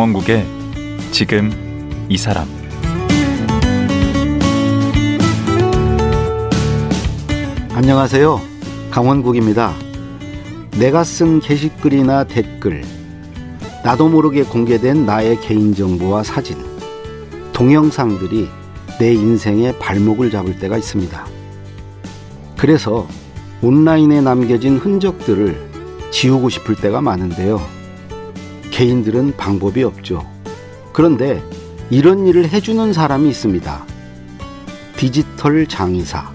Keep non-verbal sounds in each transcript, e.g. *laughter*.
강원국의 지금 이 사람 안녕하세요. 강원국입니다. 내가 쓴 게시글이나 댓글, 나도 모르게 공개된 나의 개인정보와 사진, 동영상들이 내 인생의 발목을 잡을 때가 있습니다. 그래서 온라인에 남겨진 흔적들을 지우고 싶을 때가 많은데요. 개인들은 방법이 없죠. 그런데 이런 일을 해주는 사람이 있습니다. 디지털 장의사.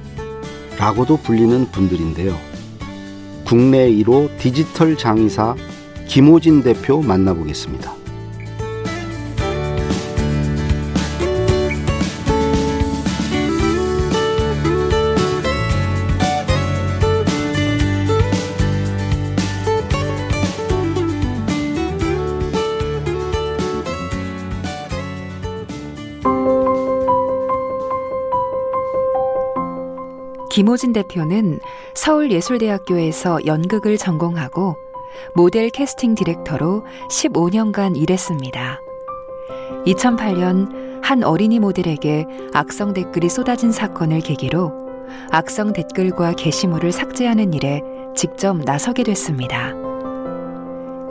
라고도 불리는 분들인데요. 국내 1호 디지털 장의사 김호진 대표 만나보겠습니다. 김호진 대표는 서울예술대학교에서 연극을 전공하고 모델 캐스팅 디렉터로 15년간 일했습니다. 2008년 한 어린이 모델에게 악성 댓글이 쏟아진 사건을 계기로 악성 댓글과 게시물을 삭제하는 일에 직접 나서게 됐습니다.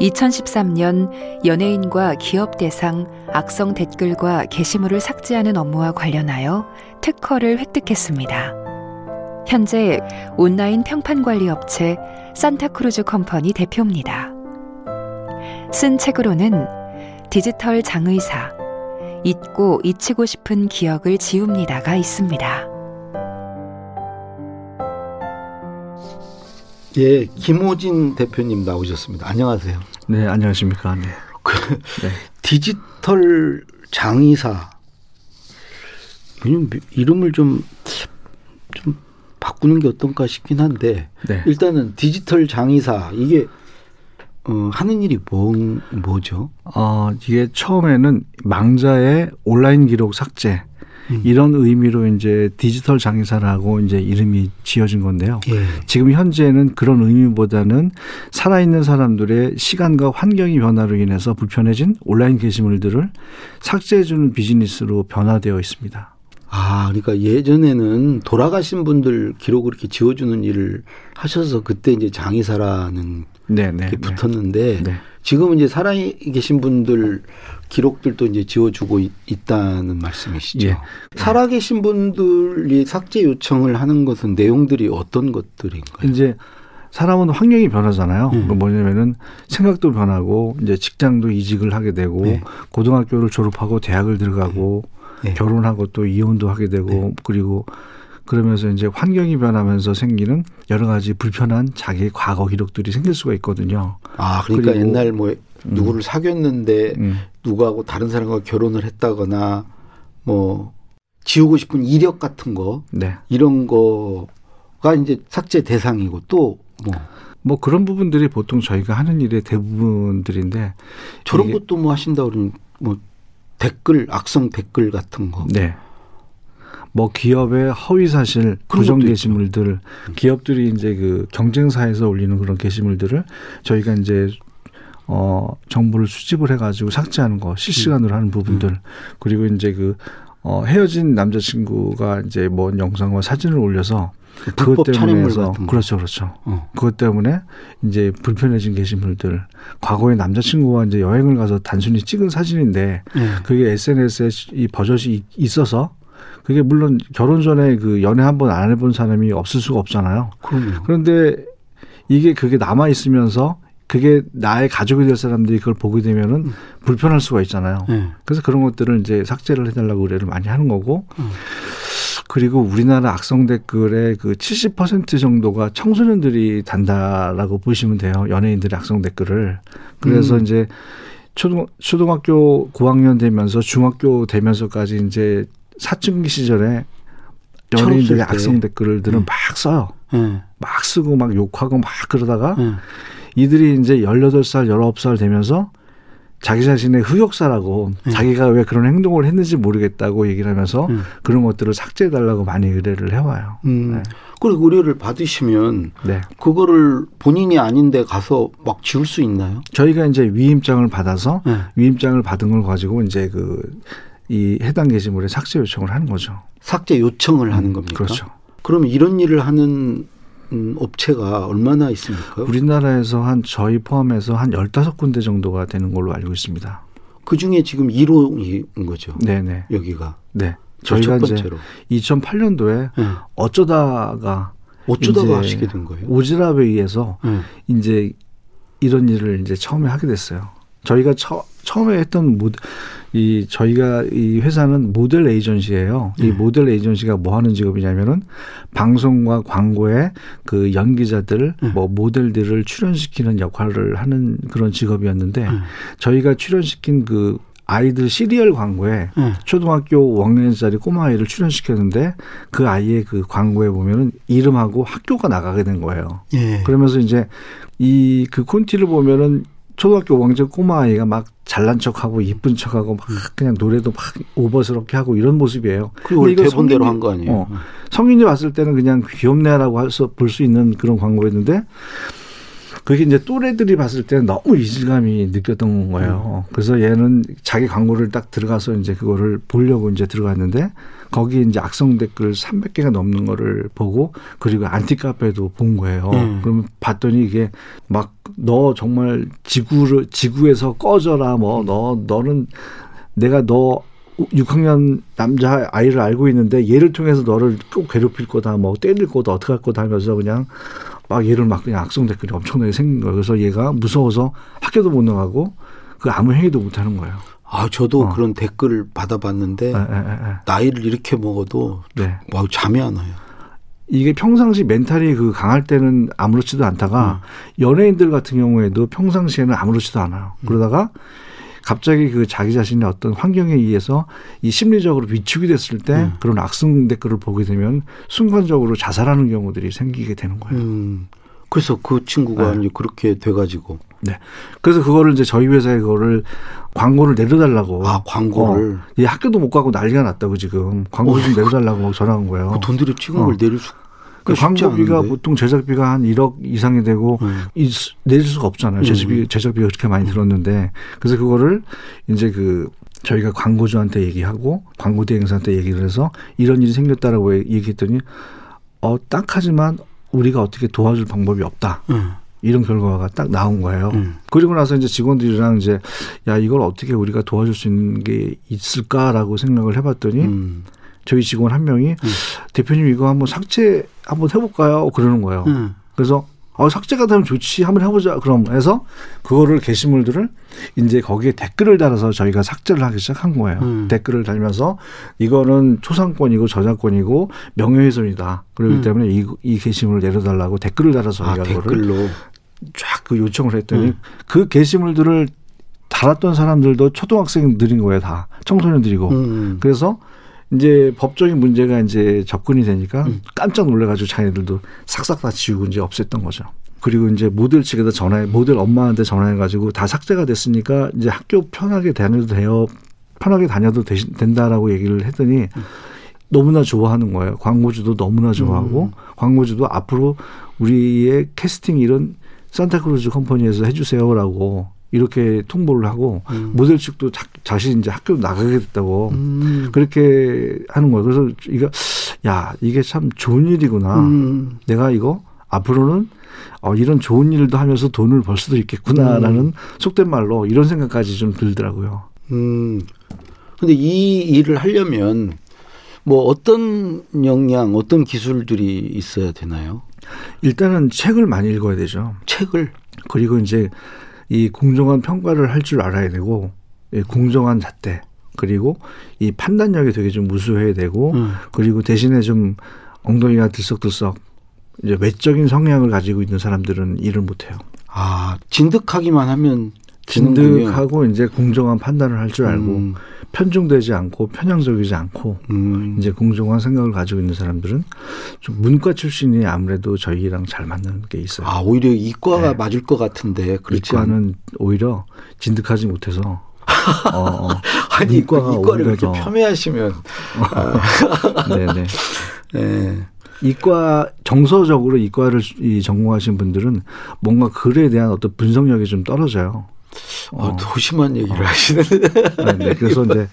2013년 연예인과 기업 대상 악성 댓글과 게시물을 삭제하는 업무와 관련하여 특허를 획득했습니다. 현재 온라인 평판 관리 업체 산타크루즈 컴퍼니 대표입니다. 쓴 책으로는 디지털 장의사, 잊고 잊히고 싶은 기억을 지웁니다가 있습니다. 예, 김호진 대표님 나오셨습니다. 안녕하세요. 네, 안녕하십니까. 네. 그 네. 디지털 장의사 이름을 좀, 좀 바꾸는 게 어떤가 싶긴 한데 네. 일단은 디지털 장의사 이게 어, 하는 일이 뭐, 뭐죠? 어, 이게 처음에는 망자의 온라인 기록 삭제 음. 이런 의미로 이제 디지털 장의사라고 이제 이름이 지어진 건데요. 예. 지금 현재는 그런 의미보다는 살아있는 사람들의 시간과 환경의 변화로 인해서 불편해진 온라인 게시물들을 삭제해주는 비즈니스로 변화되어 있습니다. 아, 그러니까 예전에는 돌아가신 분들 기록을 이렇게 지워주는 일을 하셔서 그때 이제 장의사라는 네네, 게 네. 붙었는데 네. 지금은 이제 살아 계신 분들 기록들도 이제 지워주고 있, 다는 말씀이시죠. 예. 살아 계신 분들이 삭제 요청을 하는 것은 내용들이 어떤 것들인가요? 이제 사람은 환경이 변하잖아요. 음. 뭐냐면은 생각도 변하고 이제 직장도 이직을 하게 되고 네. 고등학교를 졸업하고 대학을 들어가고 네. 결혼하고 또 이혼도 하게 되고 네. 그리고 그러면서 이제 환경이 변하면서 생기는 여러 가지 불편한 자기의 과거 기록들이 생길 수가 있거든요. 아, 그러니까 옛날 뭐 음. 누구를 음. 사귀었는데 음. 누구하고 다른 사람과 결혼을 했다거나 뭐 지우고 싶은 이력 같은 거 네. 이런 거가 이제 삭제 대상이고 또 뭐. 뭐 그런 부분들이 보통 저희가 하는 일의 대부분들인데 저런 것도 뭐 하신다 그러면 뭐 댓글 악성 댓글 같은 거. 네. 뭐 기업의 허위 사실 부정 게시물들 기업들이 이제 그 경쟁사에서 올리는 그런 게시물들을 저희가 이제 어 정보를 수집을 해가지고 삭제하는 거 실시간으로 음. 하는 부분들 음. 그리고 이제 그 어, 헤어진 남자친구가 이제 뭔 영상과 사진을 올려서 그것 때문에 서 그렇죠, 그렇죠. 어. 그것 때문에 이제 불편해진 게시물들 과거에 남자친구와 이제 여행을 가서 단순히 찍은 사진인데 네. 그게 SNS에 이 버젓이 있어서 그게 물론 결혼 전에 그 연애 한 번 안 해본 사람이 없을 수가 없잖아요. 그럼요. 그런데 이게 그게 남아 있으면서 그게 나의 가족이 될 사람들이 그걸 보게 되면은 음. 불편할 수가 있잖아요. 네. 그래서 그런 것들을 이제 삭제를 해달라고 의뢰를 많이 하는 거고. 음. 그리고 우리나라 악성 댓글의 그 70% 정도가 청소년들이 단다라고 보시면 돼요. 연예인들의 악성 댓글을. 그래서 음. 이제 초등, 초등학교 고학년 되면서 중학교 되면서까지 이제 사춘기 시절에 연예인들의 악성 댓글들은 음. 막 써요. 음. 막 쓰고 막 욕하고 막 그러다가 음. 이들이 이제 18살, 19살 되면서 자기 자신의 흑역사라고 네. 자기가 왜 그런 행동을 했는지 모르겠다고 얘기를 하면서 네. 그런 것들을 삭제해 달라고 많이 의뢰를 해와요. 음. 네. 그리고 의뢰를 받으시면 네. 그거를 본인이 아닌데 가서 막 지울 수 있나요? 저희가 이제 위임장을 받아서 네. 위임장을 받은 걸 가지고 이제 그 이 해당 게시물에 삭제 요청을 하는 거죠. 삭제 요청을 하는 음, 겁니까? 그렇죠. 그럼 이런 일을 하는 음, 업체가 얼마나 있습니까? 우리나라에서 한 저희 포함해서 한 열다섯 군데 정도가 되는 걸로 알고 있습니다. 그 중에 지금 1호인 거죠. 네네. 여기가. 네. 저희가 이제 2008년도에 네. 어쩌다가 어쩌다가 하시게 된 거예요? 오지랖에 의해서 네. 이제 이런 일을 이제 처음에 하게 됐어요. 저희가 처, 처음에 했던 모 이 저희가 이 회사는 모델 에이전시예요. 이 네. 모델 에이전시가 뭐 하는 직업이냐면은 방송과 광고에 그 연기자들 네. 뭐 모델들을 출연시키는 역할을 하는 그런 직업이었는데 네. 저희가 출연시킨 그 아이들 시리얼 광고에 네. 초등학교 5학년짜리 꼬마 아이를 출연시켰는데 그 아이의 그 광고에 보면은 이름하고 학교가 나가게 된 거예요. 예. 그러면서 이제 이 그 콘티를 보면은 초등학교 5학년 꼬마 아이가 막 잘난 척하고 이쁜 척하고 막 그냥 노래도 막 오버스럽게 하고 이런 모습이에요. 이거 대본대로 한 거 아니에요? 어, 성인이 봤을 때는 그냥 귀엽네라고 해서 볼수 있는 그런 광고였는데 그게 이제 또래들이 봤을 때는 너무 이질감이 느꼈던 거예요. 음. 그래서 얘는 자기 광고를 딱 들어가서 이제 그거를 보려고 이제 들어갔는데 거기 이제 악성 댓글 300개가 넘는 거를 보고 그리고 안티 카페도 본 거예요. 음. 그러면 봤더니 이게 막 너 정말 지구를 지구에서 꺼져라 뭐 너 너는 내가 너 6학년 남자 아이를 알고 있는데 얘를 통해서 너를 꼭 괴롭힐 거다 뭐 때릴 거다 어떻게 할 거다 하면서 그냥 막 얘를 막 그냥 악성 댓글이 엄청나게 생긴 거예요. 그래서 얘가 무서워서 학교도 못 나가고 그 아무 행위도 못 하는 거예요. 아, 저도 어. 그런 댓글을 받아봤는데 에, 에, 에. 나이를 이렇게 먹어도 네. 와 잠이 안 와요. 이게 평상시 멘탈이 그 강할 때는 아무렇지도 않다가 음. 연예인들 같은 경우에도 평상시에는 아무렇지도 않아요. 음. 그러다가 갑자기 그 자기 자신의 어떤 환경에 의해서 이 심리적으로 위축이 됐을 때 음. 그런 악성 댓글을 보게 되면 순간적으로 자살하는 경우들이 생기게 되는 거예요. 음. 그래서 그 친구가 네. 이제 그렇게 돼가지고. 네. 그래서 그거를 이제 저희 회사에 그거를 광고를 내려달라고. 아, 광고를. 어. 이 학교도 못 가고 난리가 났다고 지금. 광고 좀 내려달라고 전화 온 거예요. 그 돈들이 찍은 어. 걸 내릴 수. 그 광고비가 보통 제작비가 한 1억 이상이 되고 음. 이, 내릴 수가 없잖아요. 제작비, 음. 제작비가 그렇게 많이 들었는데. 그래서 그거를 이제 그 저희가 광고주한테 얘기하고 광고 대행사한테 얘기를 해서 이런 일이 생겼다라고 얘기했더니 어, 딱 하지만 우리가 어떻게 도와줄 방법이 없다. 음. 이런 결과가 딱 나온 거예요. 음. 그리고 나서 이제 직원들이랑 이제 야 이걸 어떻게 우리가 도와줄 수 있는 게 있을까라고 생각을 해봤더니 음. 저희 직원 한 명이 음. 대표님 이거 한번 삭제 한번 해볼까요? 그러는 거예요. 음. 그래서 어, 삭제가 되면 좋지. 한번 해보자. 그럼 해서 그거를 게시물들을 이제 거기에 댓글을 달아서 저희가 삭제를 하기 시작한 거예요. 음. 댓글을 달면서 이거는 초상권이고 저작권이고 명예훼손이다. 그렇기 음. 때문에 이, 이 게시물을 내려달라고 댓글을 달아서 아, 댓글로 쫙 그 요청을 했더니 음. 그 게시물들을 달았던 사람들도 초등학생들인 거예요. 다 청소년들이고. 음. 그래서 이제 법적인 문제가 이제 접근이 되니까 음. 깜짝 놀래가지고 자기들도 싹싹 다 지우고 이제 없앴던 거죠. 그리고 이제 모델 측에다 전화해 모델 엄마한테 전화해가지고 다 삭제가 됐으니까 이제 학교 편하게 다녀도 돼요. 편하게 다녀도 되, 된다라고 얘기를 했더니 음. 너무나 좋아하는 거예요. 광고주도 너무나 좋아하고 음. 광고주도 앞으로 우리의 캐스팅 일은 산타크루즈 컴퍼니에서 해주세요라고 이렇게 통보를 하고 음. 모델 측도 자, 자신 이제 학교 나가게 됐다고 음. 그렇게 하는 거예요. 그래서 이거 야 이게 참 좋은 일이구나. 음. 내가 이거 앞으로는 어, 이런 좋은 일도 하면서 돈을 벌 수도 있겠구나라는 음. 속된 말로 이런 생각까지 좀 들더라고요. 음. 근데 이 일을 하려면 뭐 어떤 역량, 어떤 기술들이 있어야 되나요? 일단은 책을 많이 읽어야 되죠. 책을 그리고 이제 이 공정한 평가를 할 줄 알아야 되고 이 공정한 잣대 그리고 이 판단력이 되게 좀 우수해야 되고 음. 그리고 대신에 좀 엉덩이가 들썩들썩 이제 외적인 성향을 가지고 있는 사람들은 일을 못 해요. 아, 진득하기만 하면 진득하고 이제 공정한 판단을 할 줄 알고 음. 편중되지 않고 편향적이지 않고 음. 이제 공정한 생각을 가지고 있는 사람들은 좀 문과 출신이 아무래도 저희랑 잘 맞는 게 있어요. 아 오히려 이과가 네. 맞을 것 같은데 이과는 오히려 진득하지 못해서 *laughs* 어, 어. 아니 이과가 이과를 이렇게 폄훼하시면 아. *laughs* 네네. 네. 이과 정서적으로 이과를 이 전공하신 분들은 뭔가 글에 대한 어떤 분석력이 좀 떨어져요. 어, 어. 도심한 얘기를 어. 하시는데. 네, 그래서 이제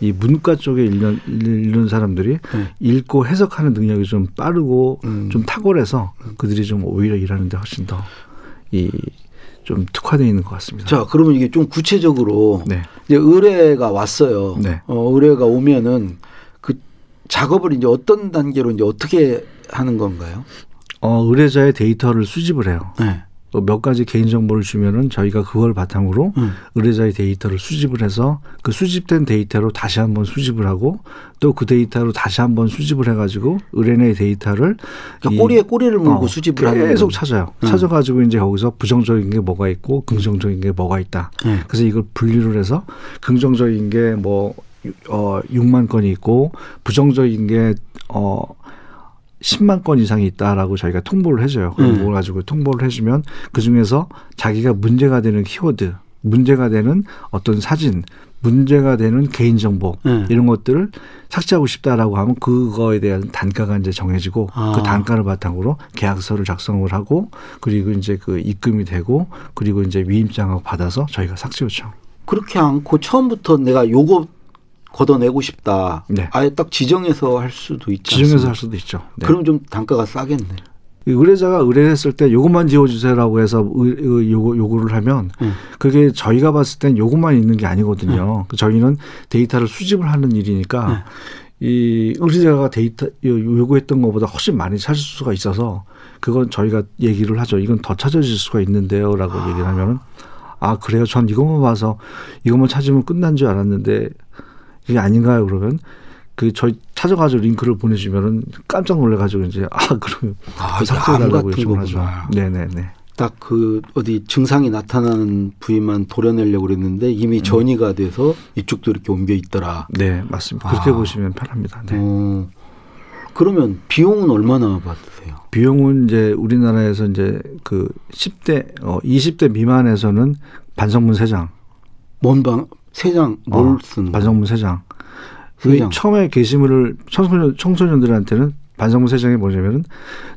이 문과 쪽에 읽는, 읽는 사람들이 네. 읽고 해석하는 능력이 좀 빠르고 음. 좀 탁월해서 그들이 좀 오히려 일하는데 훨씬 더 이 좀 특화되어 있는 것 같습니다. 자, 그러면 이게 좀 구체적으로 네. 이제 의뢰가 왔어요. 네. 어, 의뢰가 오면은 그 작업을 이제 어떤 단계로 이제 어떻게 하는 건가요? 어, 의뢰자의 데이터를 수집을 해요. 네. 몇 가지 개인 정보를 주면은 저희가 그걸 바탕으로 음. 의뢰자의 데이터를 수집을 해서 그 수집된 데이터로 다시 한번 수집을 하고 또 그 데이터로 다시 한번 수집을 해가지고 의뢰인의 데이터를 그러니까 꼬리에 꼬리를 물고 어, 수집을 하는 계속 찾아요. 음. 찾아가지고 이제 거기서 부정적인 게 뭐가 있고 긍정적인 게 뭐가 있다. 음. 그래서 이걸 분류를 해서 긍정적인 게뭐 어, 6만 건이 있고 부정적인 게 어, 10만 건 이상이 있다라고 저희가 통보를 해줘요. 그걸 음. 가지고 통보를 해주면 그 중에서 자기가 문제가 되는 키워드, 문제가 되는 어떤 사진, 문제가 되는 개인정보 음. 이런 것들을 삭제하고 싶다라고 하면 그거에 대한 단가가 이제 정해지고 아. 그 단가를 바탕으로 계약서를 작성을 하고 그리고 이제 그 입금이 되고 그리고 이제 위임장을 받아서 저희가 삭제 요청. 그렇게 않고 처음부터 내가 요거 걷어내고 싶다. 네. 아예 딱 지정해서 할 수도 있죠. 지정해서 할 수도 있죠. 네. 그럼 좀 단가가 싸겠네. 의뢰자가 의뢰했을 때 요것만 지워주세요라고 해서 요구를 하면 음. 그게 저희가 봤을 땐 요것만 있는 게 아니거든요. 음. 저희는 데이터를 수집을 하는 일이니까 음. 이 의뢰자가 데이터 요구했던 것보다 훨씬 많이 찾을 수가 있어서 그건 저희가 얘기를 하죠. 이건 더 찾아질 수가 있는데요라고 아. 얘기를 하면은 아 그래요. 전 이것만 봐서 이것만 찾으면 끝난 줄 알았는데 이게 아닌가요? 그러면 그 저희 찾아가지고 링크를 보내주면은 깜짝 놀래가지고 이제 아 그러면 아, 그 삭제해달라고 요청을 하죠. 네네네. 딱 그 어디 증상이 나타나는 부위만 도려내려고 그랬는데 이미 음. 전이가 돼서 이쪽도 이렇게 옮겨 있더라. 네 맞습니다. 그렇게 아. 보시면 편합니다. 네. 어. 그러면 비용은 얼마나 받으세요? 비용은 이제 우리나라에서 이제 그 10대 어 20대 미만에서는 반성문 3장. 뭔방 세 장 뭘 어, 쓰는 반성문 세 장. 그 처음에 게시물을 청소년 청소년들한테는 반성문 세 장이 뭐냐면은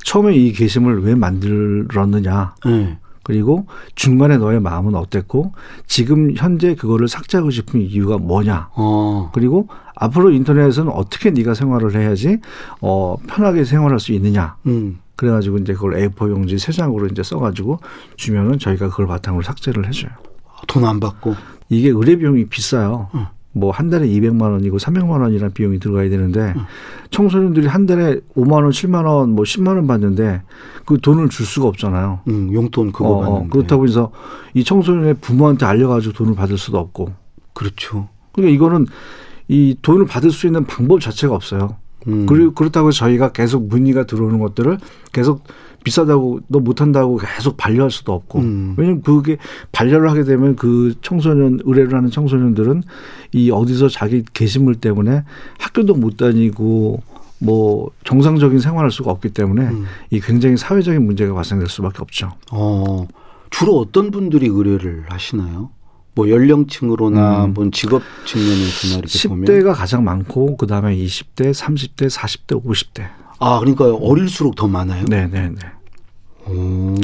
처음에 이 게시물을 왜 만들었느냐. 네. 그리고 중간에 너의 마음은 어땠고 지금 현재 그거를 삭제하고 싶은 이유가 뭐냐. 어. 그리고 앞으로 인터넷에서는 어떻게 네가 생활을 해야지 어 편하게 생활할 수 있느냐. 음. 그래가지고 이제 그걸 A4 용지 세 장으로 이제 써가지고 주면은 저희가 그걸 바탕으로 삭제를 해줘요. 돈 안 받고. 이게 의뢰 비용이 비싸요. 응. 뭐한 달에 200만 원이고 300만 원이라는 비용이 들어가야 되는데 응. 청소년들이 한 달에 5만 원, 7만 원, 뭐 10만 원 받는데 그 돈을 줄 수가 없잖아요. 응, 용돈 그거 어, 어. 받는데. 그렇다고 해서 이 청소년의 부모한테 알려가지고 돈을 받을 수도 없고. 그렇죠. 그러니까 이거는 이 돈을 받을 수 있는 방법 자체가 없어요. 음. 그리고 그렇다고 저희가 계속 문의가 들어오는 것들을 계속 비싸다고 너 못한다고 계속 반려할 수도 없고 음. 왜냐면 그게 반려를 하게 되면 그 청소년 의뢰를 하는 청소년들은 이 어디서 자기 게시물 때문에 학교도 못 다니고 뭐 정상적인 생활할 수가 없기 때문에 음. 이 굉장히 사회적인 문제가 발생될 수밖에 없죠. 어 주로 어떤 분들이 의뢰를 하시나요? 뭐 연령층으로나 음. 뭐 직업 측면에서나 이렇게 10대가 보면 10대가 가장 많고 그다음에 20대, 30대, 40대, 50대. 아, 그러니까 어릴수록 더 많아요. 네, 네, 네.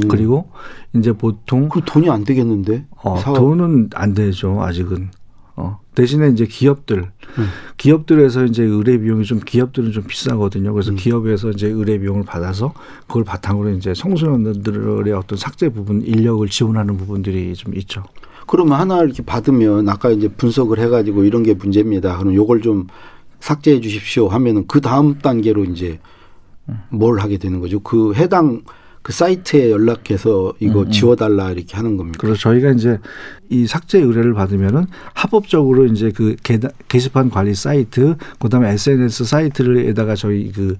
그리고 이제 보통 그 돈이 안 되겠는데 어, 돈은 안 되죠 아직은 어, 대신에 이제 기업들 음. 기업들에서 이제 의뢰 비용이 좀 기업들은 좀 비싸거든요 그래서 음. 기업에서 이제 의뢰 비용을 받아서 그걸 바탕으로 이제 청소년들의 어떤 삭제 부분 인력을 지원하는 부분들이 좀 있죠. 그러면 하나 이렇게 받으면 아까 이제 분석을 해가지고 이런 게 문제입니다. 그럼 요걸 좀 삭제해 주십시오 하면은 그 다음 단계로 이제 뭘 하게 되는 거죠. 그 해당 그 사이트에 연락해서 이거 음, 음. 지워달라 이렇게 하는 겁니다. 그래서 저희가 이제 이 삭제 의뢰를 받으면은 합법적으로 이제 그 게시판 관리 사이트, 그다음에 SNS 사이트를에다가 저희 그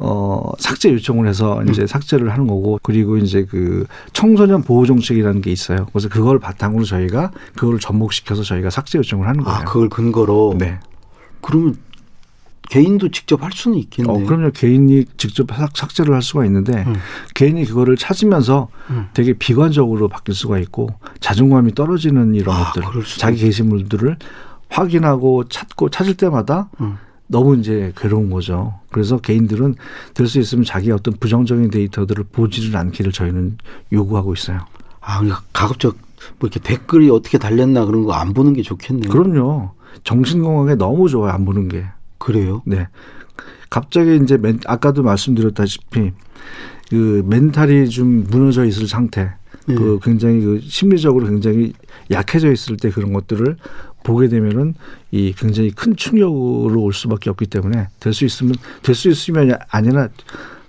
어 삭제 요청을 해서 이제 음. 삭제를 하는 거고 그리고 이제 그 청소년 보호 정책이라는 게 있어요. 그래서 그걸 바탕으로 저희가 그걸 접목시켜서 저희가 삭제 요청을 하는 아, 거예요. 아, 그걸 근거로. 네. 그러면 개인도 직접 할 수는 있겠네요. 어, 그럼요. 개인이 직접 삭제를 할 수가 있는데 음. 개인이 그거를 찾으면서 음. 되게 비관적으로 바뀔 수가 있고 자존감이 떨어지는 이런 아, 것들, 자기 게시물들을 확인하고 찾고 찾을 때마다 음. 너무 이제 괴로운 거죠. 그래서 개인들은 될 수 있으면 자기 어떤 부정적인 데이터들을 보지를 않기를 저희는 요구하고 있어요. 아, 그러니까 가급적 뭐 이렇게 댓글이 어떻게 달렸나 그런 거 안 보는 게 좋겠네요. 그럼요. 정신 건강에 너무 좋아요. 안 보는 게. 그래요? 네. 갑자기 이제 멘, 아까도 말씀드렸다시피 그 멘탈이 좀 무너져 있을 상태, 네. 그 굉장히 그 심리적으로 굉장히 약해져 있을 때 그런 것들을 보게 되면은 이 굉장히 큰 충격으로 올 수밖에 없기 때문에 될 수 있으면 될 수 있으면 아니라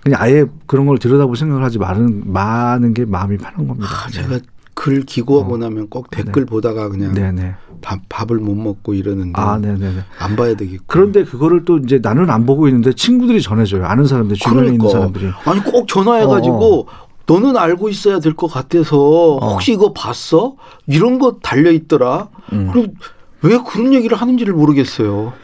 그냥 아예 그런 걸 들여다볼 생각을 하지 말은 마는 게 마음이 편한 겁니다. 아, 제가 네. 글 기고하고 어. 나면 꼭 댓글 네. 보다가 그냥 네네. 밥, 밥을 못 먹고 이러는데 아, 네네네. 안 봐야 되겠고. 그런데 그거를 또 이제 나는 안 보고 있는데 친구들이 전해줘요. 아는 사람들 주변에 그러니까. 있는 사람들이. 아니 꼭 전화해가지고 어, 어. 너는 알고 있어야 될 것 같아서 어. 혹시 이거 봤어? 이런 거 달려 있더라. 음. 그리고 왜 그런 얘기를 하는지를 모르겠어요.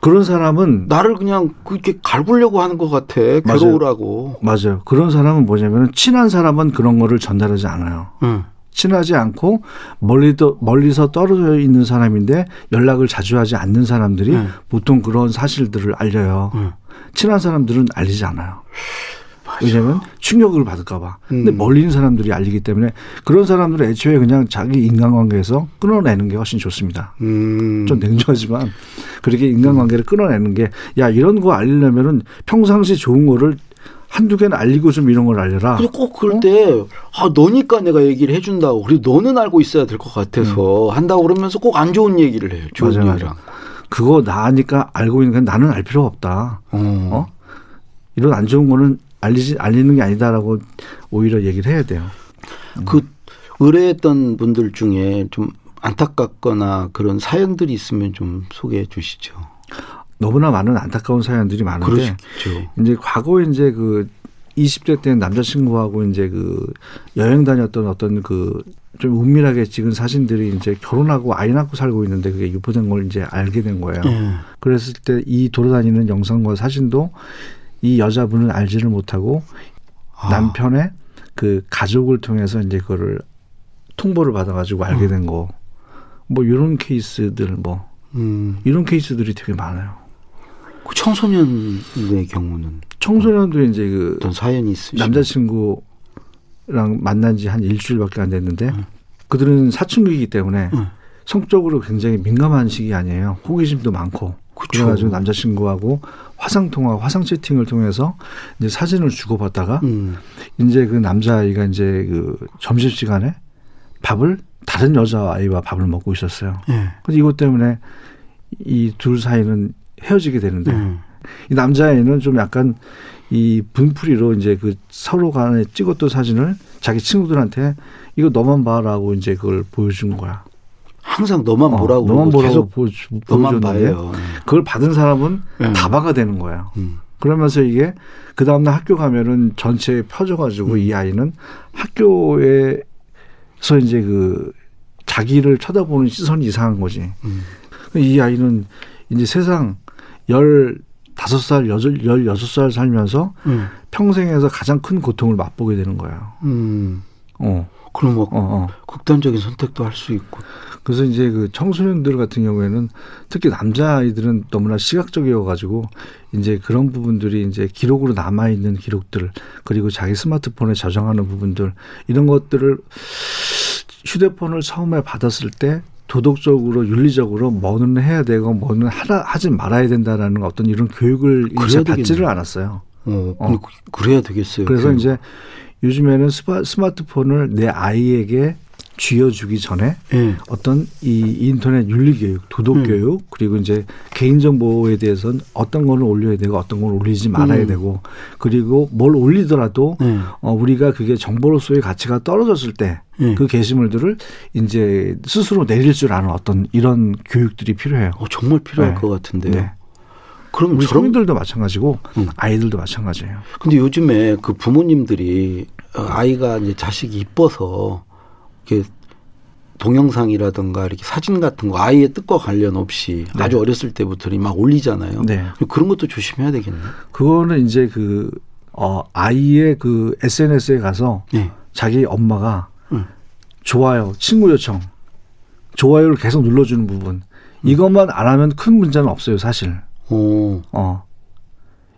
그런 사람은 나를 그냥 그렇게 갈구려고 하는 것 같아. 괴로우라고. 맞아요. 맞아요. 그런 사람은 뭐냐면 친한 사람은 그런 거를 전달하지 않아요. 응. 친하지 않고 멀리도 멀리서 떨어져 있는 사람인데 연락을 자주 하지 않는 사람들이 네. 보통 그런 사실들을 알려요. 네. 친한 사람들은 알리지 않아요. 왜냐하면 충격을 받을까봐. 근데 음. 멀리 있는 사람들이 알리기 때문에 그런 사람들은 애초에 그냥 자기 인간관계에서 끊어내는 게 훨씬 좋습니다. 음. 좀 냉정하지만 그렇게 인간관계를 끊어내는 게 야 이런 거 알리려면은 평상시 좋은 거를 한두 개는 알리고 좀 이런 걸 알려라. 근데 꼭 그럴 어? 때, 아, 너니까 내가 얘기를 해준다고. 그리고 너는 알고 있어야 될 것 같아서 음. 한다고 그러면서 꼭 안 좋은 얘기를 해요. 좋은 맞아, 얘기랑. 맞아. 그거 나니까 알고 있는 건 나는 알 필요 없다. 어. 어? 이런 안 좋은 거는 알리지, 알리는 게 아니다라고 오히려 얘기를 해야 돼요. 음. 그 의뢰했던 분들 중에 좀 안타깝거나 그런 사연들이 있으면 좀 소개해 주시죠. 너무나 많은 안타까운 사연들이 많은데 그러시죠. 이제 과거에 이제 그 20대 때 남자친구하고 이제 그 여행 다녔던 어떤 그 좀 은밀하게 찍은 사진들이 이제 결혼하고 아이 낳고 살고 있는데 그게 유포된 걸 이제 알게 된 거예요. 네. 그랬을 때 이 돌아다니는 영상과 사진도 이 여자분은 알지를 못하고 아. 남편의 그 가족을 통해서 이제 그거를 통보를 받아가지고 알게 어. 된 거. 뭐 이런 케이스들 뭐 음. 이런 케이스들이 되게 많아요. 그 청소년의 경우는 청소년도 이제 그 어떤 사연이 있으시 남자친구랑 만난 지 한 일주일밖에 안 됐는데 응. 그들은 사춘기이기 때문에 응. 성적으로 굉장히 민감한 시기 아니에요. 호기심도 많고 그쵸. 그래가지고 남자친구하고 화상 통화, 화상 채팅을 통해서 이제 사진을 주고받다가 음. 이제 그 남자아이가 이제 그 점심 시간에 밥을 다른 여자 아이와 밥을 먹고 있었어요. 예. 그래서 이것 때문에 이 둘 사이는 헤어지게 되는데 음. 이 남자애는 좀 약간 이 분풀이로 이제 그 서로 간에 찍었던 사진을 자기 친구들한테 이거 너만 봐라고 이제 그걸 보여준 거야. 항상 너만 어, 보라고 너만 보라고 계속 보, 너만 봐요. 그걸 받은 사람은 네. 다바가 되는 거야. 음. 그러면서 이게 그 다음날 학교 가면은 전체에 펴져가지고 음. 이 아이는 학교에서 이제 그 자기를 쳐다보는 시선이 이상한 거지. 음. 이 아이는 이제 세상 열 다섯 살 여덟 열 여섯 살 살면서 음. 평생에서 가장 큰 고통을 맛보게 되는 거예요. 음. 어. 그럼 뭐 어, 어. 극단적인 선택도 할 수 있고. 그래서 이제 그 청소년들 같은 경우에는 특히 남자 아이들은 너무나 시각적이어 가지고 이제 그런 부분들이 이제 기록으로 남아 있는 기록들 그리고 자기 스마트폰에 저장하는 부분들 이런 것들을 휴대폰을 처음에 받았을 때 도덕적으로 윤리적으로 뭐는 해야 되고 뭐는 하라 하지 말아야 된다라는 어떤 이런 교육을 이제 받지를 않았어요. 어, 어. 그래야 되겠어요. 그래서 교육. 이제 요즘에는 스마, 스마트폰을 내 아이에게 쥐어주기 전에 네. 어떤 이 인터넷 윤리 교육, 도덕 음. 교육 그리고 이제 개인 정보에 대해서는 어떤 거는 올려야 되고 어떤 걸 올리지 말아야 음. 되고 그리고 뭘 올리더라도 네. 어 우리가 그게 정보로서의 가치가 떨어졌을 때그 네. 게시물들을 이제 스스로 내릴 줄 아는 어떤 이런 교육들이 필요해요. 어, 정말 필요할 네. 것 같은데요. 네. 그럼 우리 성인들도 마찬가지고 음. 아이들도 마찬가지예요. 근데 요즘에 그 부모님들이 아이가 이제 자식이 이뻐서 이렇게 동영상이라든가 이렇게 사진 같은 거 아이의 뜻과 관련 없이 네. 아주 어렸을 때부터 막 올리잖아요. 네. 그런 것도 조심해야 되겠네요. 그거는 이제 그 어, 아이의 그 SNS에 가서 네. 자기 엄마가 음. 좋아요, 친구 요청, 좋아요를 계속 눌러주는 부분 이것만 안 하면 큰 문제는 없어요, 사실. 오. 어.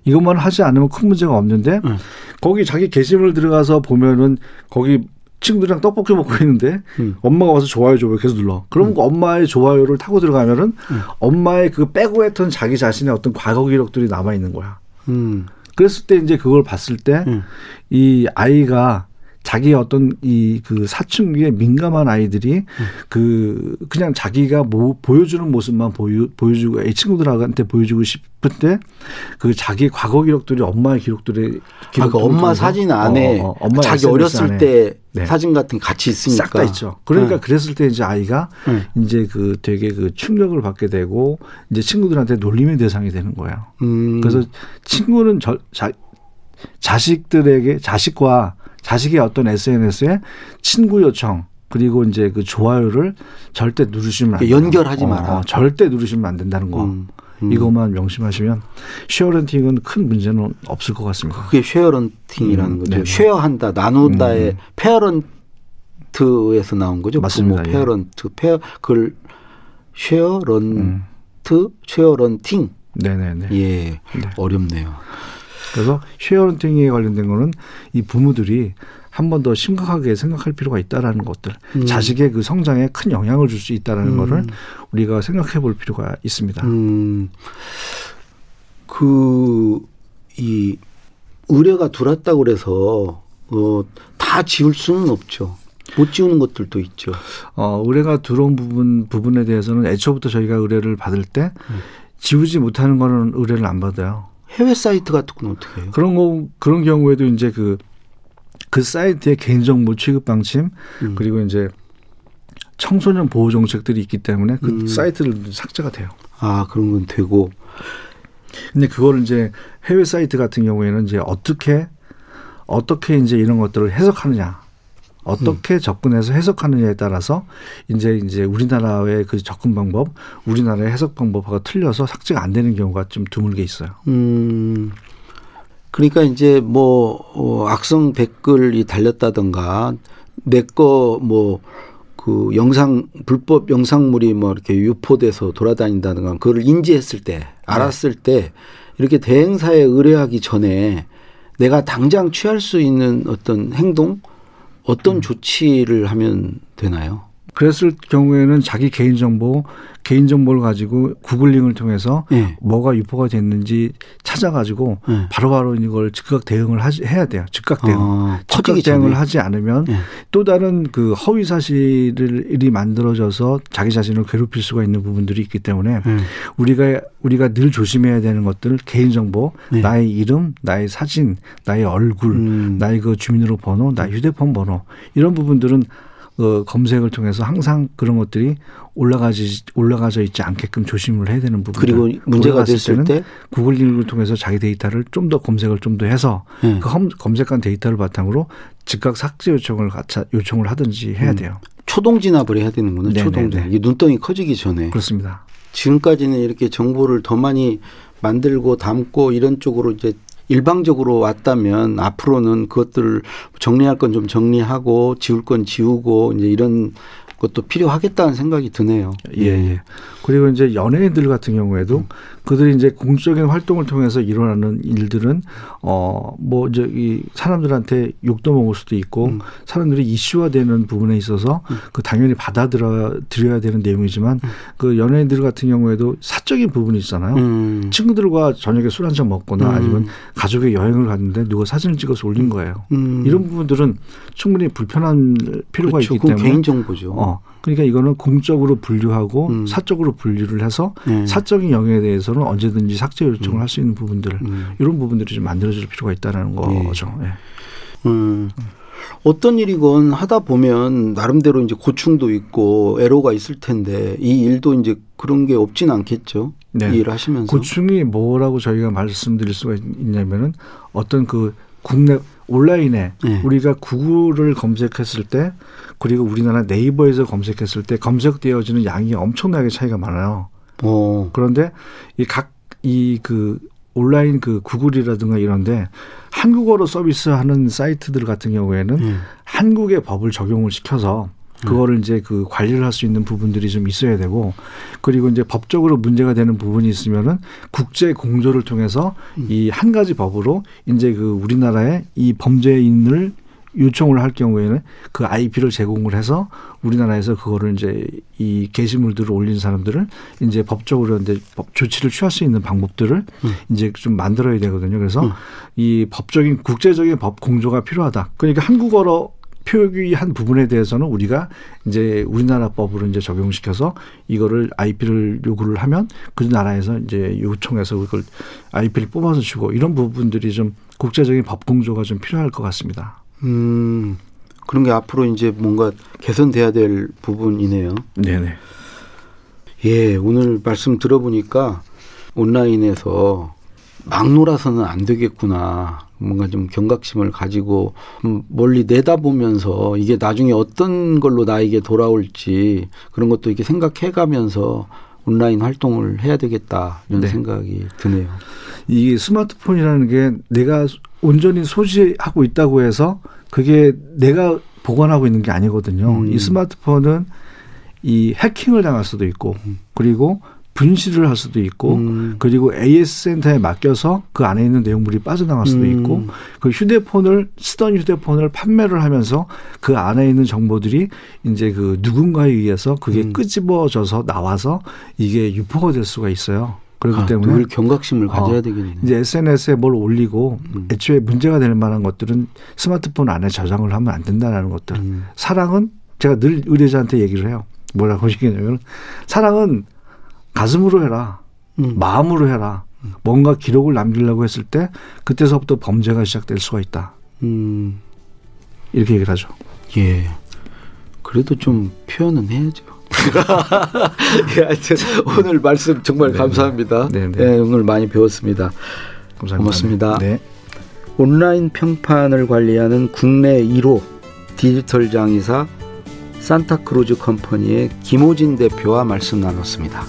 이것만 하지 않으면 큰 문제가 없는데 음. 거기 자기 게시물 들어가서 보면은 거기 친구들이랑 떡볶이 먹고 있는데 음. 엄마가 와서 좋아요 좋아요 계속 눌러. 그럼 음. 그 엄마의 좋아요를 타고 들어가면은 음. 엄마의 그 빼고 했던 자기 자신의 어떤 과거 기록들이 남아 있는 거야. 음. 그랬을 때 이제 그걸 봤을 때이 음. 아이가 자기의 어떤 이 그 사춘기에 민감한 아이들이 음. 그 그냥 자기가 뭐 보여주는 모습만 보여 보여주고 이 친구들한테 보여주고 싶을 때그 자기 과거 기록들이 엄마의 기록들이 기록 아, 그 엄마 사진 안에 어, 어, 자기 어렸을 안에. 때 네. 사진 같은 게 같이 있으니까 싹 다 있죠. 그러니까 네. 그랬을 때 이제 아이가 네. 이제 그 되게 그 충격을 받게 되고 이제 친구들한테 놀림의 대상이 되는 거예요. 음. 그래서 친구는 저, 자, 자식들에게 자식과 자식의 어떤 SNS에 친구 요청 그리고 이제 그 좋아요를 절대 누르시면 안 돼요. 연결하지 마라. 어, 어, 절대 누르시면 안 된다는 거. 음, 음. 이것만 명심하시면 sharenting은 큰 문제는 없을 것 같습니다. 그게 sharenting이라는 음, 거죠. 네 share한다, 나누다의 음. parent에서 나온 거죠. 맞습니다. 부모 parent, pare 그걸 sharent, 음. sharenting. 네네네. 예, 네. 어렵네요. 그래서 sharenting에 관련된 거는 이 부모들이 한 번 더 심각하게 생각할 필요가 있다라는 것들, 음. 자식의 그 성장에 큰 영향을 줄 수 있다라는 음. 거를 우리가 생각해 볼 필요가 있습니다. 음. 그이 의뢰가 들어왔다고 그래서 어, 다 지울 수는 없죠. 못 지우는 것들도 있죠. 어, 의뢰가 들어온 부분 부분에 대해서는 애초부터 저희가 의뢰를 받을 때 음. 지우지 못하는 거는 의뢰를 안 받아요. 해외 사이트 같은 건 어떻게 해요? 그런 거 그런 경우에도 이제 그그 그 사이트의 개인정보 취급 방침 음. 그리고 이제 청소년 보호 정책들이 있기 때문에 그 음. 사이트를 삭제가 돼요. 아 그런 건 되고. 근데 그거를 이제 해외 사이트 같은 경우에는 이제 어떻게 어떻게 이제 이런 것들을 해석하느냐 어떻게 음. 접근해서 해석하느냐에 따라서 이제 이제 우리나라의 그 접근 방법, 우리나라의 해석 방법과 틀려서 삭제가 안 되는 경우가 좀 드물게 있어요. 음. 그러니까 이제 뭐 어, 악성 댓글이 달렸다던가 내거뭐 그 영상 불법 영상물이 뭐 이렇게 유포돼서 돌아다닌다든가 그걸 인지했을 때 네. 알았을 네. 때 이렇게 대행사에 의뢰하기 전에 내가 당장 취할 수 있는 어떤 행동 어떤 음. 조치를 하면 되나요? 그랬을 경우에는 자기 개인정보, 개인정보를 가지고 구글링을 통해서 네. 뭐가 유포가 됐는지 찾아가지고 네. 바로바로 이걸 즉각 대응을 하지, 해야 돼요. 즉각 대응. 아, 즉각 대응을 전에. 하지 않으면 네. 또 다른 그 허위 사실이 만들어져서 자기 자신을 괴롭힐 수가 있는 부분들이 있기 때문에 우리가 우리가 늘 조심해야 되는 것들 개인정보, 네. 나의 이름, 나의 사진, 나의 얼굴, 음. 나의 그 주민등록 번호, 나의 휴대폰 번호 이런 부분들은 어, 검색을 통해서 항상 그런 것들이 올라가지 올라가져 있지 않게끔 조심을 해야 되는 부분. 그리고 문제가 됐을 때 구글 링을 통해서 자기 데이터를 좀 더 검색을 좀 더 해서 네. 그 검색한 데이터를 바탕으로 즉각 삭제 요청을 요청을 하든지 해야 음. 돼요. 음. 초동 진압을 해야 되는구나. 네네네. 초동 진압. 이 눈덩이 커지기 전에. 그렇습니다. 지금까지는 이렇게 정보를 더 많이 만들고 담고 이런 쪽으로 이제 일방적으로 왔다면 앞으로는 그것들을 정리할 건 좀 정리하고 지울 건 지우고 이제 이런 것도 필요하겠다는 생각이 드네요. 예, 예. 그리고 이제 연예인들 같은 경우에도 음. 그들이 이제 공적인 활동을 통해서 일어나는 일들은 어뭐 이제 이 사람들한테 욕도 먹을 수도 있고 음. 사람들이 이슈화되는 부분에 있어서 음. 그 당연히 받아들여 드려야 되는 내용이지만 음. 그 연예인들 같은 경우에도 사적인 부분이 있잖아요. 음. 친구들과 저녁에 술 한 잔 먹거나 음. 아니면 가족의 여행을 갔는데 누가 사진을 찍어서 올린 거예요. 이런 부분들은 충분히 불편한 필요가 그렇죠. 있기 때문에 개인 정보죠. 어. 그러니까 이거는 공적으로 분류하고 음. 사적으로 분류를 해서 네. 사적인 영역에 대해서는 언제든지 삭제 요청을 음. 할수 있는 부분들 음. 이런 부분들이 좀 만들어질 필요가 있다는 네. 거죠. 네. 음. 어떤 일이건 하다 보면 나름대로 이제 고충도 있고 애로가 있을 텐데 이 일도 이제 그런 게 없진 않겠죠. 네. 이해를 하시면서 고충이 뭐라고 저희가 말씀드릴 수가 있냐면은 어떤 그 국내 온라인에 네. 우리가 구글을 검색했을 때 그리고 우리나라 네이버에서 검색했을 때 검색되어지는 양이 엄청나게 차이가 많아요. 오. 그런데 이 각 이 그 온라인 그 구글이라든가 이런데 한국어로 서비스하는 사이트들 같은 경우에는 음. 한국의 법을 적용을 시켜서 그거를 이제 그 관리를 할 수 있는 부분들이 좀 있어야 되고 그리고 이제 법적으로 문제가 되는 부분이 있으면은 국제 공조를 통해서 음. 이한 가지 법으로 이제 그 우리나라의 이 범죄인을 요청을 할 경우에는 그 IP를 제공을 해서 우리나라에서 그거를 이제 이 게시물들을 올린 사람들을 이제 법적으로 이제 법 조치를 취할 수 있는 방법들을 음. 이제 좀 만들어야 되거든요. 그래서 음. 이 법적인 국제적인 법 공조가 필요하다. 그러니까 한국어로 표기한 부분에 대해서는 우리가 이제 우리나라 법으로 이제 적용시켜서 이거를 IP를 요구를 하면 그 나라에서 이제 요청해서 그걸 IP를 뽑아서 주고 이런 부분들이 좀 국제적인 법 공조가 좀 필요할 것 같습니다. 음. 그런 게 앞으로 이제 뭔가 개선돼야 될 부분이네요. 네네. 예, 오늘 말씀 들어보니까 온라인에서 막 놀아서는 안 되겠구나. 뭔가 좀 경각심을 가지고 멀리 내다보면서 이게 나중에 어떤 걸로 나에게 돌아올지 그런 것도 이렇게 생각해 가면서 온라인 활동을 해야 되겠다 이런 네. 생각이 드네요. 이 스마트폰이라는 게 내가 온전히 소지하고 있다고 해서 그게 내가 보관하고 있는 게 아니거든요. 음. 이 스마트폰은 이 해킹을 당할 수도 있고 음. 그리고 분실을 할 수도 있고 음. 그리고 AS 센터에 맡겨서 그 안에 있는 내용물이 빠져나갈 수도 음. 있고 그 휴대폰을 쓰던 휴대폰을 판매를 하면서 그 안에 있는 정보들이 이제 그 누군가에 의해서 그게 음. 끄집어져서 나와서 이게 유포가 될 수가 있어요. 그렇기 아, 때문에 늘 경각심을 가져야 어, 되겠네요. 이제 SNS에 뭘 올리고 음. 애초에 문제가 될 만한 것들은 스마트폰 안에 저장을 하면 안 된다라는 것들. 음. 사랑은 제가 늘 의뢰자한테 얘기를 해요. 뭐라고 *laughs* 하시겠냐면 사랑은 가슴으로 해라. 음. 마음으로 해라. 뭔가 기록을 남기려고 했을 때 그때서부터 범죄가 시작될 수가 있다. 음. 이렇게 얘기를 하죠. 예. 그래도 좀 표현은 해야죠. *laughs* 예, 하여튼 오늘 말씀 정말 네네. 감사합니다. 네, 네. 네, 오늘 많이 배웠습니다. 감사합니다. 고맙습니다. 네. 온라인 평판을 관리하는 국내 1호 디지털 장의사 산타크루즈 컴퍼니의 김호진 대표와 말씀 나눴습니다.